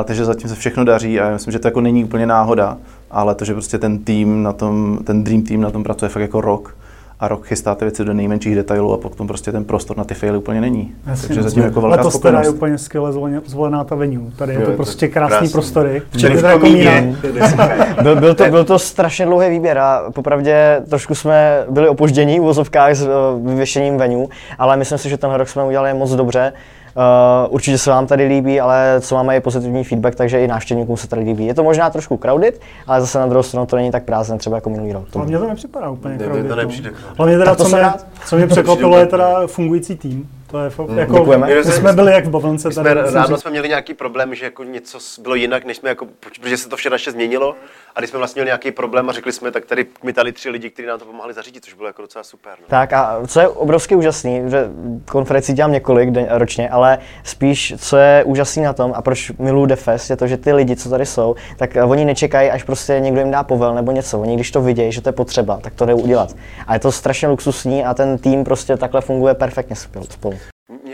takže zatím se všechno daří a já myslím, že to jako není úplně náhoda, ale to, že prostě ten tým na tom, ten Dream Team na tom pracuje fakt jako rok, a rok chystáte věci do nejmenších detailů a potom prostě ten prostor na ty faily úplně není. Jasně, Takže zatím jako velká Letos teda je úplně skvěle zvolená ta venue. Tady je to prostě krásný, krásný. prostory. Jako [laughs] byl, byl, to, byl to strašně dlouhý výběr a popravdě trošku jsme byli opoždění v vozovkách s uh, vyvěšením venue, ale myslím si, že ten rok jsme udělali moc dobře. Uh, určitě se vám tady líbí, ale co máme je pozitivní feedback, takže i návštěvníkům se tady líbí. Je to možná trošku crowded, ale zase na druhou stranu to není tak prázdné, třeba jako minulý rok. Ale mně to nepřipadá úplně ne, crowded. To nepřijde. Ale mě teda, co mě, co mě překvapilo, [laughs] je teda fungující tým. To je fakt, mm, jako, děkujeme. my jsme byli jak v bavlnce. My jsme ráno jsme měli nějaký problém, že jako něco bylo jinak, než jsme jako, protože se to včera ještě změnilo. A když jsme vlastně měli nějaký problém a řekli jsme, tak tady my tady tři lidi, kteří nám to pomáhali zařídit, což bylo jako docela super. No. Tak a co je obrovsky úžasný, že konferenci dělám několik den, ročně, ale spíš co je úžasný na tom a proč miluji Defest, je to, že ty lidi, co tady jsou, tak oni nečekají, až prostě někdo jim dá povel nebo něco. Oni když to vidějí, že to je potřeba, tak to jde udělat. A je to strašně luxusní a ten tým prostě takhle funguje perfektně spolu.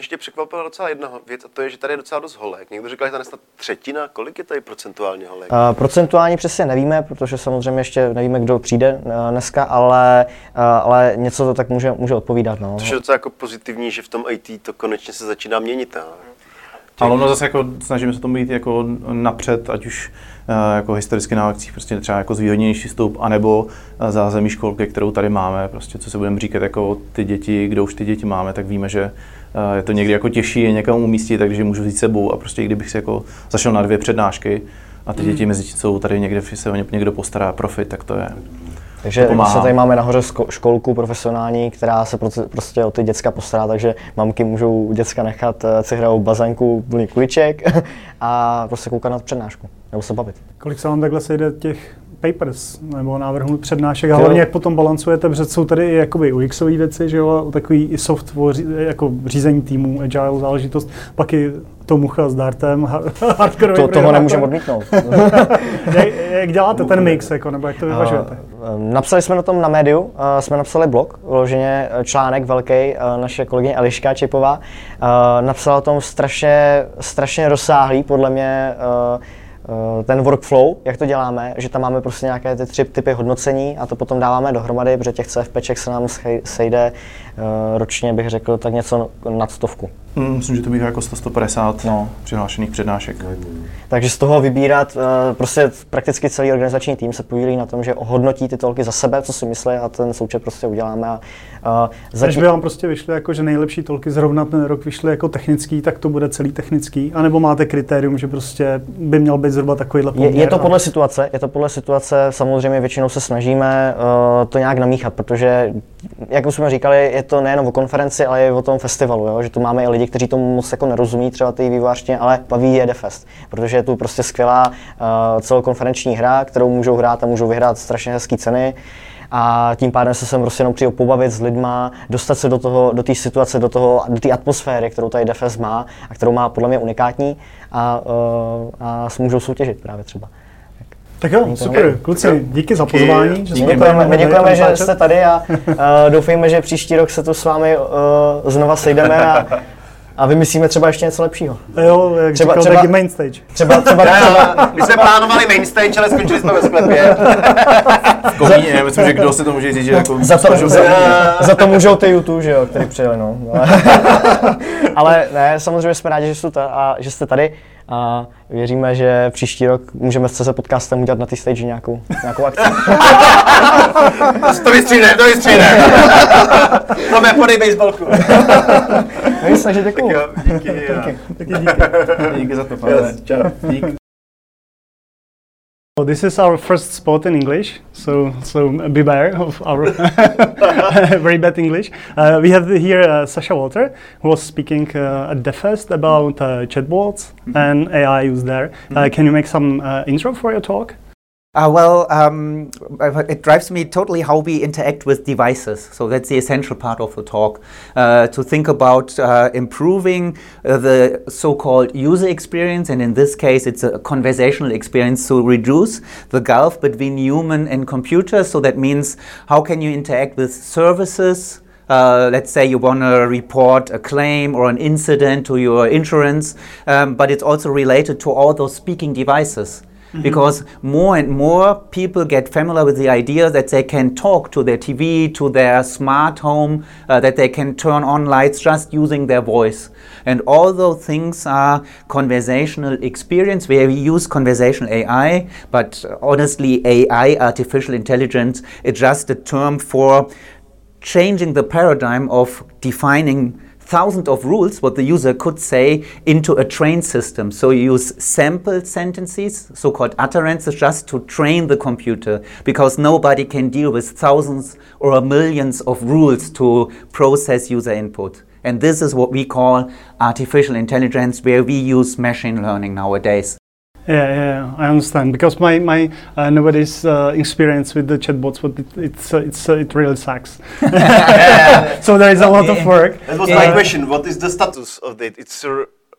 Ještě překvapila docela jedna věc, a to je, že tady je docela dost holek. Někdo říkal, že tady je snad třetina. Kolik je tady procentuálně holek? Uh, procentuálně přesně nevíme, protože samozřejmě ještě nevíme, kdo přijde uh, dneska, ale, uh, ale něco to tak může, může odpovídat. No. Což je docela jako pozitivní, že v tom IT to konečně se začíná měnit. No. Ale ono zase jako snažíme se to mít jako napřed, ať už uh, jako historicky na akcích, prostě třeba jako zvýhodněnější vstup, anebo zázemí školky, kterou tady máme, prostě co se budeme říkat jako ty děti, kdo už ty děti máme, tak víme, že je to někdy jako těžší je někam umístit, takže můžu vzít sebou a prostě kdybych si jako zašel na dvě přednášky a ty děti mezi jsou tady někde se o ně někdo postará profit, tak to je. Takže se tady máme nahoře školku profesionální, která se prostě o ty děcka postará, takže mamky můžou děcka nechat eh, si hrajou bazénku plný kuliček a prostě koukat na přednášku nebo se bavit. Kolik se vám takhle sejde těch papers nebo návrhů přednášek a hlavně jak potom balancujete, protože jsou tady i jakoby UXové věci, že jo, takový i software, jako řízení týmu, agile záležitost, pak i to mucha s Dartem, hardcore. To, toho nemůžeme odmítnout. [laughs] jak, jak, děláte ten mix, jako, nebo jak to vyvažujete? Napsali jsme na tom na médiu, jsme napsali blog, vloženě článek velký, uh, naše kolegyně Eliška Čepová uh, napsala o tom strašně, strašně rozsáhlý, podle mě, ten workflow, jak to děláme, že tam máme prostě nějaké ty tři typy hodnocení a to potom dáváme dohromady, protože těch CFPček se nám sejde eh, ročně, bych řekl, tak něco nad stovku. Mm, myslím, že to bývá jako 100-150 no. přihlášených přednášek. Takže z toho vybírat, uh, prostě prakticky celý organizační tým se podílí na tom, že ohodnotí ty tolky za sebe, co si myslí a ten součet prostě uděláme. A, uh, zatím... Když by vám prostě vyšly jako, že nejlepší tolky zrovna ten rok vyšly jako technický, tak to bude celý technický, anebo máte kritérium, že prostě by měl být zhruba takovýhle poměr? Je, je to podle situace, je to podle situace, samozřejmě většinou se snažíme uh, to nějak namíchat, protože, jak už jsme říkali, je to nejen o konferenci, ale i o tom festivalu, jo? že tu máme i lidi, kteří tomu moc jako nerozumí, třeba ty vývojářštině, ale baví je Defest, protože je tu prostě skvělá uh, celokonferenční hra, kterou můžou hrát a můžou vyhrát strašně hezké ceny. a tím pádem se sem prostě jenom přijel pobavit s lidma, dostat se do toho, do té situace, do toho, do té atmosféry, kterou tady DFS má a kterou má podle mě unikátní a, uh, a můžou soutěžit právě třeba. Tak jo, super, kluci, díky za pozvání. Že jsme děkujeme, my děkujeme, že jste tady a uh, doufejme, že příští rok se tu s vámi uh, znova sejdeme a, a vymyslíme třeba ještě něco lepšího. Jo, jak třeba, říkal, třeba, main stage. Třeba, třeba, třeba, My jsme plánovali main stage, ale skončili jsme ve sklepě. [laughs] v komíně, myslím, že kdo si to může říct, že jako... Za to, za, za to můžou ty YouTube, že jo, který přijeli, no. [laughs] ale ne, samozřejmě jsme rádi, že jste, a, že jste tady a věříme, že příští rok můžeme s CZ podcastem udělat na té stage nějakou, nějakou akci. [laughs] to vystříne, to vystříne. no [laughs] mě podej baseballku. [laughs] no takže děkuju. díky. díky. Díky, díky. díky za to, pane. Yes, čau. Díky. So this is our first spot in English, so so beware of our [laughs] very bad English. Uh, we have here uh, Sasha Walter, who was speaking uh, at DevFest about uh, chatbots mm-hmm. and AI used there. Uh, mm-hmm. can you make some uh, intro for your talk? Uh, well, um, it drives me totally how we interact with devices. So that's the essential part of the talk. Uh, to think about uh, improving uh, the so called user experience, and in this case, it's a conversational experience to reduce the gulf between human and computer. So that means how can you interact with services? Uh, let's say you want to report a claim or an incident to your insurance, um, but it's also related to all those speaking devices. Mm-hmm. Because more and more people get familiar with the idea that they can talk to their TV, to their smart home, uh, that they can turn on lights just using their voice. And all those things are conversational experience where we use conversational AI, but honestly, AI, artificial intelligence, is just a term for changing the paradigm of defining thousands of rules what the user could say into a train system. So you use sample sentences, so-called utterances, just to train the computer because nobody can deal with thousands or millions of rules to process user input. And this is what we call artificial intelligence, where we use machine learning nowadays. Yeah, yeah, I understand because my my uh, nobody's uh, experience with the chatbots, but it, it's uh, it's uh, it really sucks. [laughs] [laughs] so there is a lot of work. That was yeah. my question. What is the status of it? It's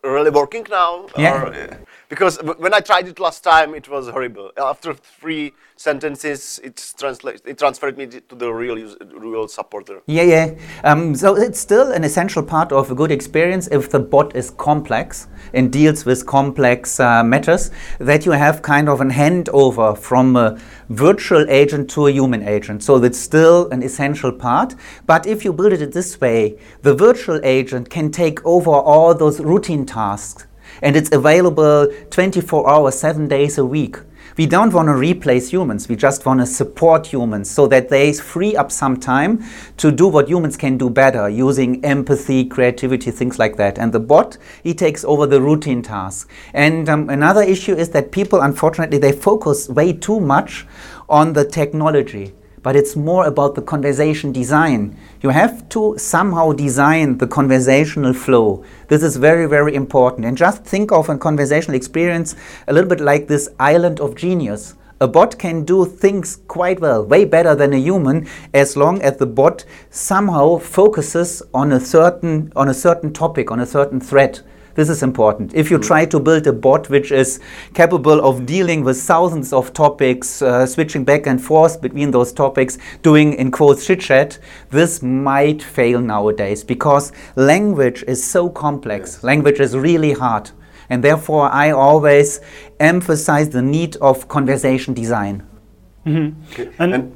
really working now? Yeah. Or, because when I tried it last time, it was horrible. After three sentences, translate, it transferred me to the real use, real supporter. Yeah, yeah. Um, so it's still an essential part of a good experience if the bot is complex and deals with complex uh, matters, that you have kind of an handover from a virtual agent to a human agent. So that's still an essential part. But if you build it this way, the virtual agent can take over all those routine tasks and it's available 24 hours, seven days a week. We don't want to replace humans, we just want to support humans so that they free up some time to do what humans can do better using empathy, creativity, things like that. And the bot, he takes over the routine tasks. And um, another issue is that people, unfortunately, they focus way too much on the technology but it's more about the conversation design. You have to somehow design the conversational flow. This is very, very important. And just think of a conversational experience a little bit like this island of genius. A bot can do things quite well, way better than a human, as long as the bot somehow focuses on a certain on a certain topic, on a certain threat. This is important. If you mm. try to build a bot which is capable of dealing with thousands of topics, uh, switching back and forth between those topics, doing in quotes chit chat, this might fail nowadays because language is so complex. Yes. Language is really hard. And therefore, I always emphasize the need of conversation design. Mm-hmm. Okay. And, and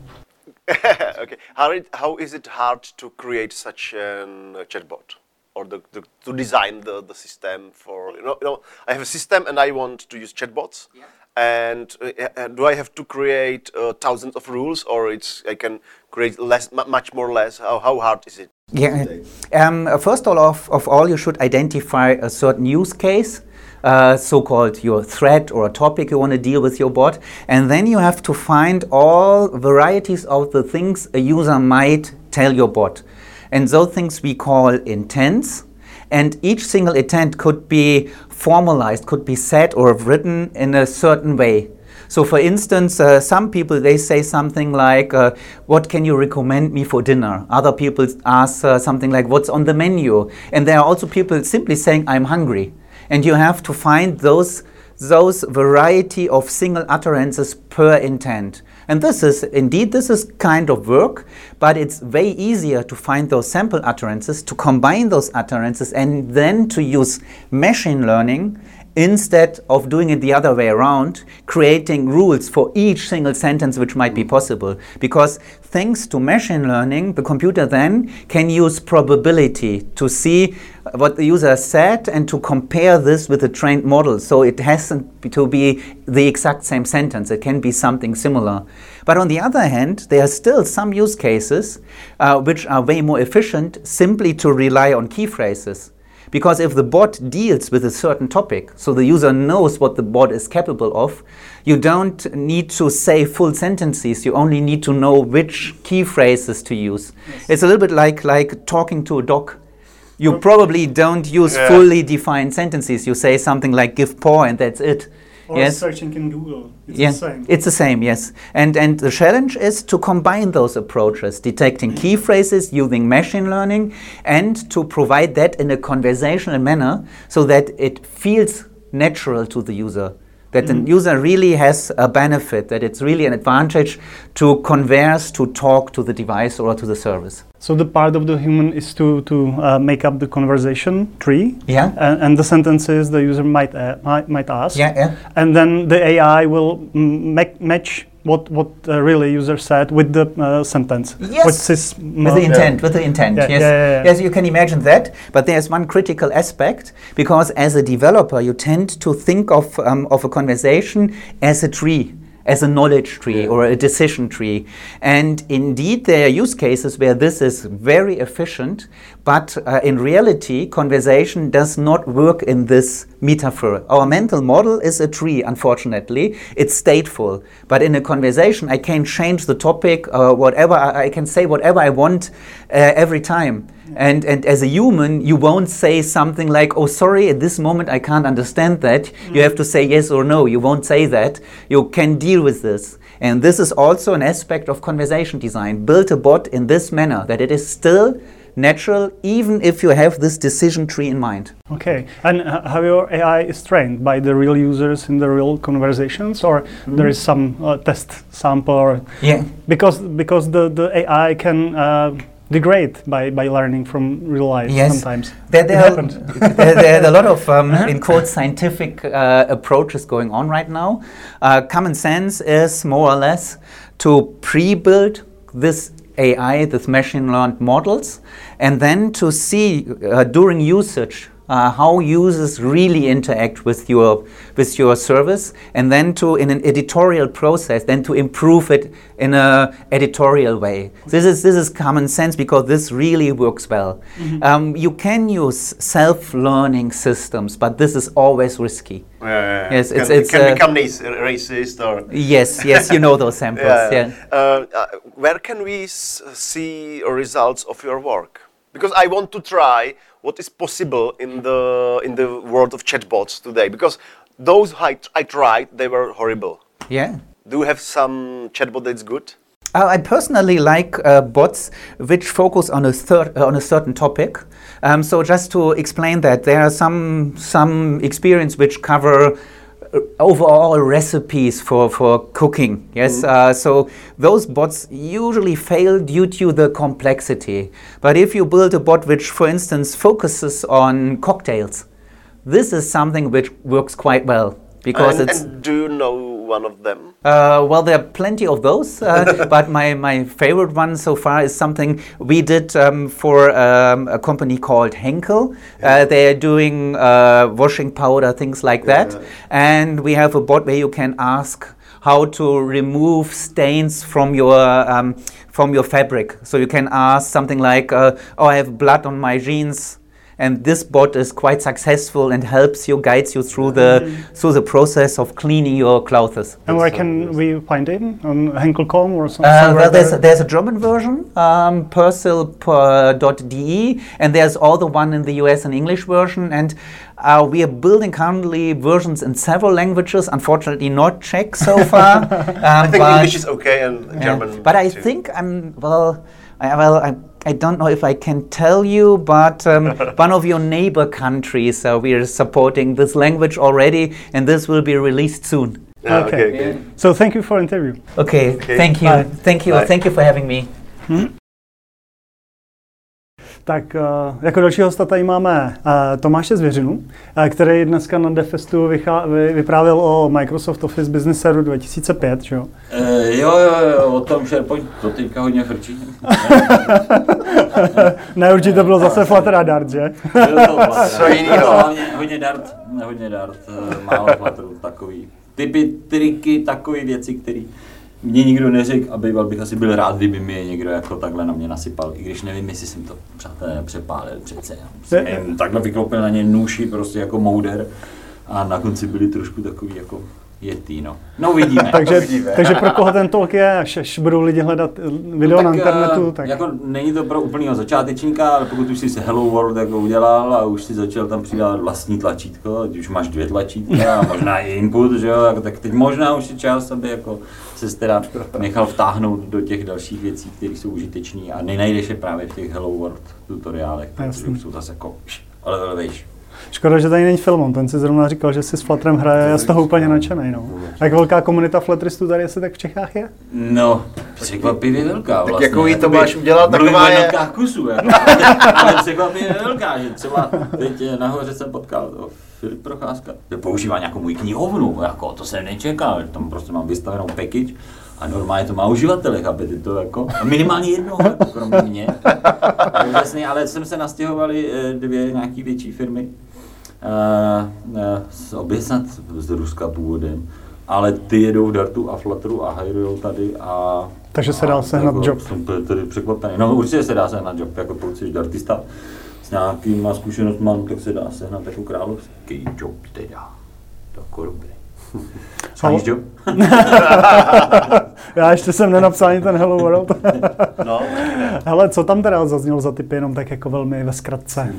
[laughs] okay, how, it, how is it hard to create such a chatbot? Or the, the, to design the, the system for you know, you know I have a system and I want to use chatbots. Yeah. and uh, do I have to create uh, thousands of rules or it's I can create less much more less? How, how hard is it? Yeah. Um, first of all of, of all you should identify a certain use case uh, so-called your threat or a topic you want to deal with your bot. And then you have to find all varieties of the things a user might tell your bot and those things we call intents. And each single intent could be formalized, could be said or written in a certain way. So, for instance, uh, some people they say something like, uh, "What can you recommend me for dinner?" Other people ask uh, something like, "What's on the menu?" And there are also people simply saying, "I'm hungry," and you have to find those those variety of single utterances per intent. And this is indeed this is kind of work, but it's way easier to find those sample utterances, to combine those utterances, and then to use machine learning instead of doing it the other way around, creating rules for each single sentence which might be possible. Because thanks to machine learning, the computer then can use probability to see what the user said and to compare this with a trained model. So it hasn't to be the exact same sentence, it can be something similar. But on the other hand, there are still some use cases uh, which are way more efficient simply to rely on key phrases. Because if the bot deals with a certain topic, so the user knows what the bot is capable of, you don't need to say full sentences, you only need to know which key phrases to use. Yes. It's a little bit like, like talking to a dog. You probably don't use yeah. fully defined sentences. You say something like give paw and that's it. Or yes. searching in Google. It's yeah. the same. It's the same, yes. And, and the challenge is to combine those approaches, detecting key phrases using machine learning, and to provide that in a conversational manner so that it feels natural to the user that mm. the user really has a benefit, that it's really an advantage to converse, to talk to the device or to the service. So the part of the human is to, to uh, make up the conversation tree. Yeah. And, and the sentences the user might, uh, might, might ask. Yeah, yeah. And then the AI will mm, match what what uh, really user said with the uh, sentence. Yes. What's his with the intent. With the intent. Yeah, yes. Yeah, yes, you can imagine that. But there's one critical aspect because as a developer, you tend to think of um, of a conversation as a tree as a knowledge tree yeah. or a decision tree. And indeed, there are use cases where this is very efficient, but uh, in reality, conversation does not work in this metaphor. Our mental model is a tree, unfortunately. It's stateful. But in a conversation, I can change the topic, uh, whatever, I, can say whatever I want uh, every time. And, and as a human, you won't say something like, oh, sorry, at this moment I can't understand that. You have to say yes or no. You won't say that. You can deal with this. And this is also an aspect of conversation design. Build a bot in this manner that it is still natural, even if you have this decision tree in mind. Okay, and uh, how your AI is trained by the real users in the real conversations, or mm. there is some uh, test sample? Or yeah, because because the the AI can. Uh, degrade by, by learning from real life yes. sometimes. There, there, are, [laughs] there, there, are a lot of, um, in quote, scientific uh, approaches going on right now. Uh, common sense is more or less to pre-build this AI, this machine learned models, and then to see uh, during usage uh, how users really interact with your with your service, and then to in an editorial process, then to improve it in a editorial way. This is this is common sense because this really works well. Mm-hmm. Um, you can use self-learning systems, but this is always risky. Yes, it's, can, it's can uh, become racist or yes, yes, you know those [laughs] samples. yeah. yeah. Uh, uh, where can we see results of your work? Because I want to try what is possible in the in the world of chatbots today. Because those I, I tried they were horrible. Yeah. Do you have some chatbot that's good? Uh, I personally like uh, bots which focus on a third, uh, on a certain topic. Um, so just to explain that, there are some some experience which cover overall recipes for, for cooking. Yes, mm. uh, so those bots usually fail due to the complexity. But if you build a bot which, for instance, focuses on cocktails, this is something which works quite well because and, it's. And do you know one of them? Uh, well, there are plenty of those, uh, [laughs] but my, my favorite one so far is something we did um, for um, a company called Henkel. Uh, yeah. Uh, they are doing uh, washing powder, things like yeah. that, and we have a bot where you can ask how to remove stains from your um, from your fabric. So you can ask something like, uh, "Oh, I have blood on my jeans." And this bot is quite successful and helps you, guides you through the through the process of cleaning your clothes. And where can we find it? On Henkel.com or something? Uh, well, there's, there? there's a German version, um, persil.de, and there's also one in the US, an English version. And uh, we are building currently versions in several languages, unfortunately not Czech so [laughs] far. Um, I think but- English is okay and yeah, German. But I too. think I'm well. I, well, I, I don't know if I can tell you, but um, [laughs] one of your neighbor countries, uh, we are supporting this language already, and this will be released soon. Yeah, Okay. okay, okay. So thank you for interview. Okay, Okay. thank you, Bye. thank you, Bye. thank you for having me. Tak uh, jako další hosta tady máme uh, Tomáše Zvěřinu, uh, který dneska na Defestu vychá, vy, vyprávěl o Microsoft Office Business Server 2005, že jo? E, jo, jo, jo, o tom SharePoint to teďka hodně frčí. [laughs] ne, určitě bylo zase Flutter a Dart, že? To. Co to hlavně hodně dart, hodně dart, eh, málo Flutteru, takový typy, triky, takové věci, které mě nikdo neřekl a býval bych asi byl rád, kdyby mi je někdo jako takhle na mě nasypal, i když nevím, jestli jsem to přátelé přepálil přece. Jsem takhle vyklopil na ně nůši prostě jako mouder a na konci byli trošku takový jako jetý, no. [laughs] No uvidíme. takže, Uvidíme. takže pro koho ten talk je, až, až budou lidi hledat eh, video na tak, internetu, eh, tak Jako není to pro úplného začátečníka, ale pokud už jsi se Hello World jako udělal a už si začal tam přidávat vlastní tlačítko, ať už máš dvě tlačítka a možná i input, že jo, jako, tak teď možná už je čas, aby jako se teda nechal vtáhnout do těch dalších věcí, které jsou užitečné a nenajdeš je právě v těch Hello World tutoriálech, už jsou zase jako, ale, víš. Škoda, že tady není Filmon, ten si zrovna říkal, že si s Flutterem hraje, já z toho úplně nadšený, no. Jak velká komunita Flutteristů tady asi tak v Čechách je? No, překvapivě velká vlastně. jakou jí to máš udělat, taková je. jednotkách kusů, jako, [laughs] ale překvapivě velká, že třeba teď nahoře jsem potkal o, Filip Procházka, že používá nějakou můj knihovnu, jako to jsem nečekal, že tam prostě mám vystavenou package a normálně to má uživatele, chápete to jako, a minimálně jednoho, jako kromě mě. Jasný, ale jsem se nastěhovali eh, dvě nějaký větší firmy, uh, uh, obě snad z Ruska původem, ale ty jedou v Dartu a Flutteru a hajrujou tady a... Takže se dá sehnat jako job. Jsem tady překvapený. No určitě se dá sehnat job, jako pokud jsi dartista s nějakýma zkušenostmi, tak se dá sehnat jako královský job teda. Jako dobrý. [laughs] Sháníš job? [laughs] Já ještě jsem nenapsal ani ten Hello World. No, [laughs] Hele, co tam teda zaznělo za typy, jenom tak jako velmi ve zkratce.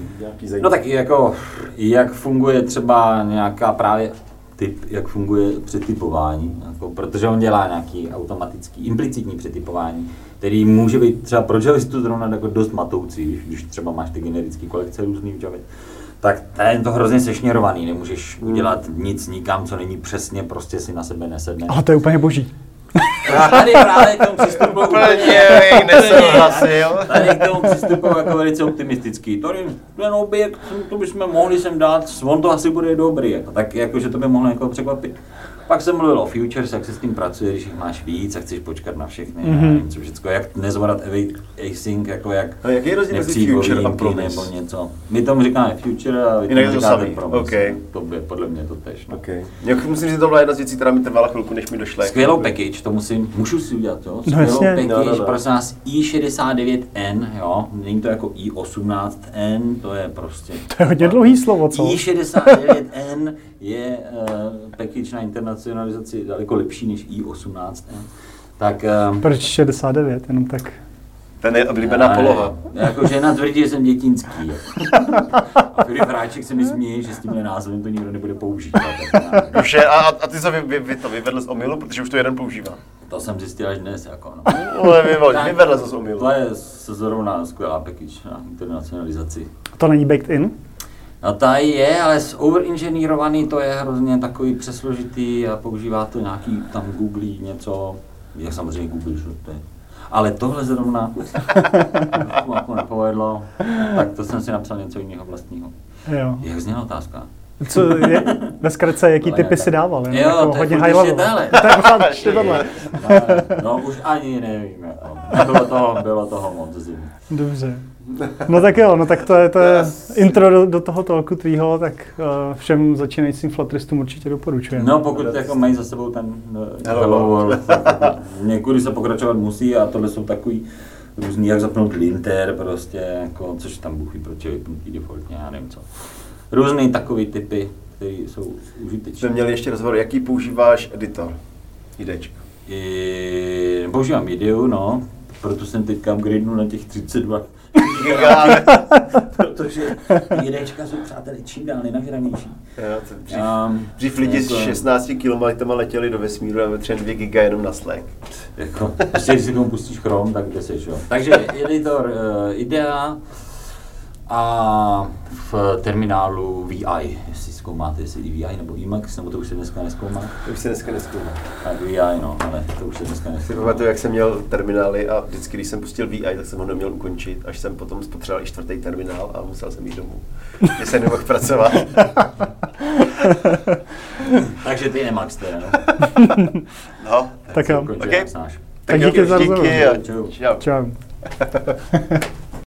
No tak jako, jak funguje třeba nějaká právě typ, jak funguje přetypování, jako, protože on dělá nějaký automatický, implicitní přetypování, který může být třeba pro Javistu zrovna jako dost matoucí, když, když třeba máš ty generické kolekce různý v Javě. Tak je to hrozně sešněrovaný, nemůžeš udělat nic nikam, co není přesně, prostě si na sebe nesedne. Ale to je úplně boží. Tady právě k tomu [laughs] přistupuji Úplně nesouhlasil. [laughs] Tady k tomu přistupuji jako velice optimistický. Tady ten objekt, to bychom mohli sem dát, on to asi bude dobrý. Jako, tak jakože to by mohlo někoho překvapit. Pak jsem mluvil o futures, jak se s tím pracuje, když jich máš víc a chceš počkat na všechny, mm-hmm. nevím, co všechno, jak nezvolat async, jako jak A jaký je rozdíl mezi future a promise? nebo něco. My tomu říkáme future a vy Jinak tomu je to říkáte samý, promise. okay. To je podle mě to tež. No. Okay. Jak musím říct, že to byla jedna z věcí, která mi trvala chvilku, než mi došla. Skvělou package, to musím, můžu si udělat, jo? Skvělou jasně. package, No, no, no. prosím nás, i69N, jo? Není to jako i18N, to je prostě... To je hodně dlouhý slovo, co? i69N je uh, package na internacionalizaci daleko lepší než i18N. Tak... Uh, Proč 69, jenom tak. Ten je oblíbená poloha. Jako žena tvrdí, že jsem dětinský. A [laughs] Filip Hráček se mi směje, že s tímhle názvem to nikdo nebude používat. Už je, a, a ty se vy, vy, vy to vyvedl z omylu, protože už to jeden používá. To jsem zjistil až dnes, jako no. Ale vyvedl, Tak, vyvedl se z omylu. To je zrovna skvělá package na internacionalizaci. To není baked in? No tady je, ale overinženýrovaný to je hrozně takový přesložitý a používá to nějaký tam Google něco, je samozřejmě Google, že to je. Ale tohle zrovna [laughs] jako nepovedlo, tak to jsem si napsal něco jiného vlastního. Jo. Jak zněla otázka? Co je, ve zkratce, jaký typy si dával? Jo, jako to je hodně high level. [laughs] To je pořád [laughs] ještě tohle. No už ani nevím, jako. bylo toho, bylo toho moc zim. Dobře. No tak jo, no tak to je, to je intro do, do toho talku tvýho, tak uh, všem začínajícím flatristům určitě doporučujeme. No pokud jako mají za sebou ten uh, Hello Hello World. World, [laughs] tak někudy se pokračovat musí a tohle jsou takový různý, jak zapnout linter prostě, jako, což tam buchy proč je vypnutý defaultně, já nevím co. Různý takový typy, které jsou užitečné. Jsme měli ještě rozhovor, jaký používáš editor? IDčko. I, používám ideu, no, proto jsem teďka upgradenul na těch 32 Giga. [laughs] protože IDčka jsou přátelé čím dál nenažranější. Dřív, Um, dřív lidi s jako- 16 km letěli do vesmíru a vytřeli 2 giga jenom na Slack. Jako, prostě když si tomu pustíš Chrome, tak kde seš, jo. Takže editor uh, IDEA a v terminálu VI, jestli zkoumáte, jestli VI nebo Emacs, nebo to už se dneska neskoumá. To už se dneska neskoumá. Tak VI, no, ale to už se dneska Si neskoumá. pamatuju, jak jsem měl terminály a vždycky, když jsem pustil VI, tak jsem ho neměl ukončit, až jsem potom spotřeboval i čtvrtý terminál a musel jsem jít domů. [laughs] Že jsem nemohl pracovat. [laughs] Takže ty Emacs teda, no. [laughs] No, Tak jo. Ukončil Okay. Náš. Tak díky za rozhovor. díky a Čau. čau. Čau.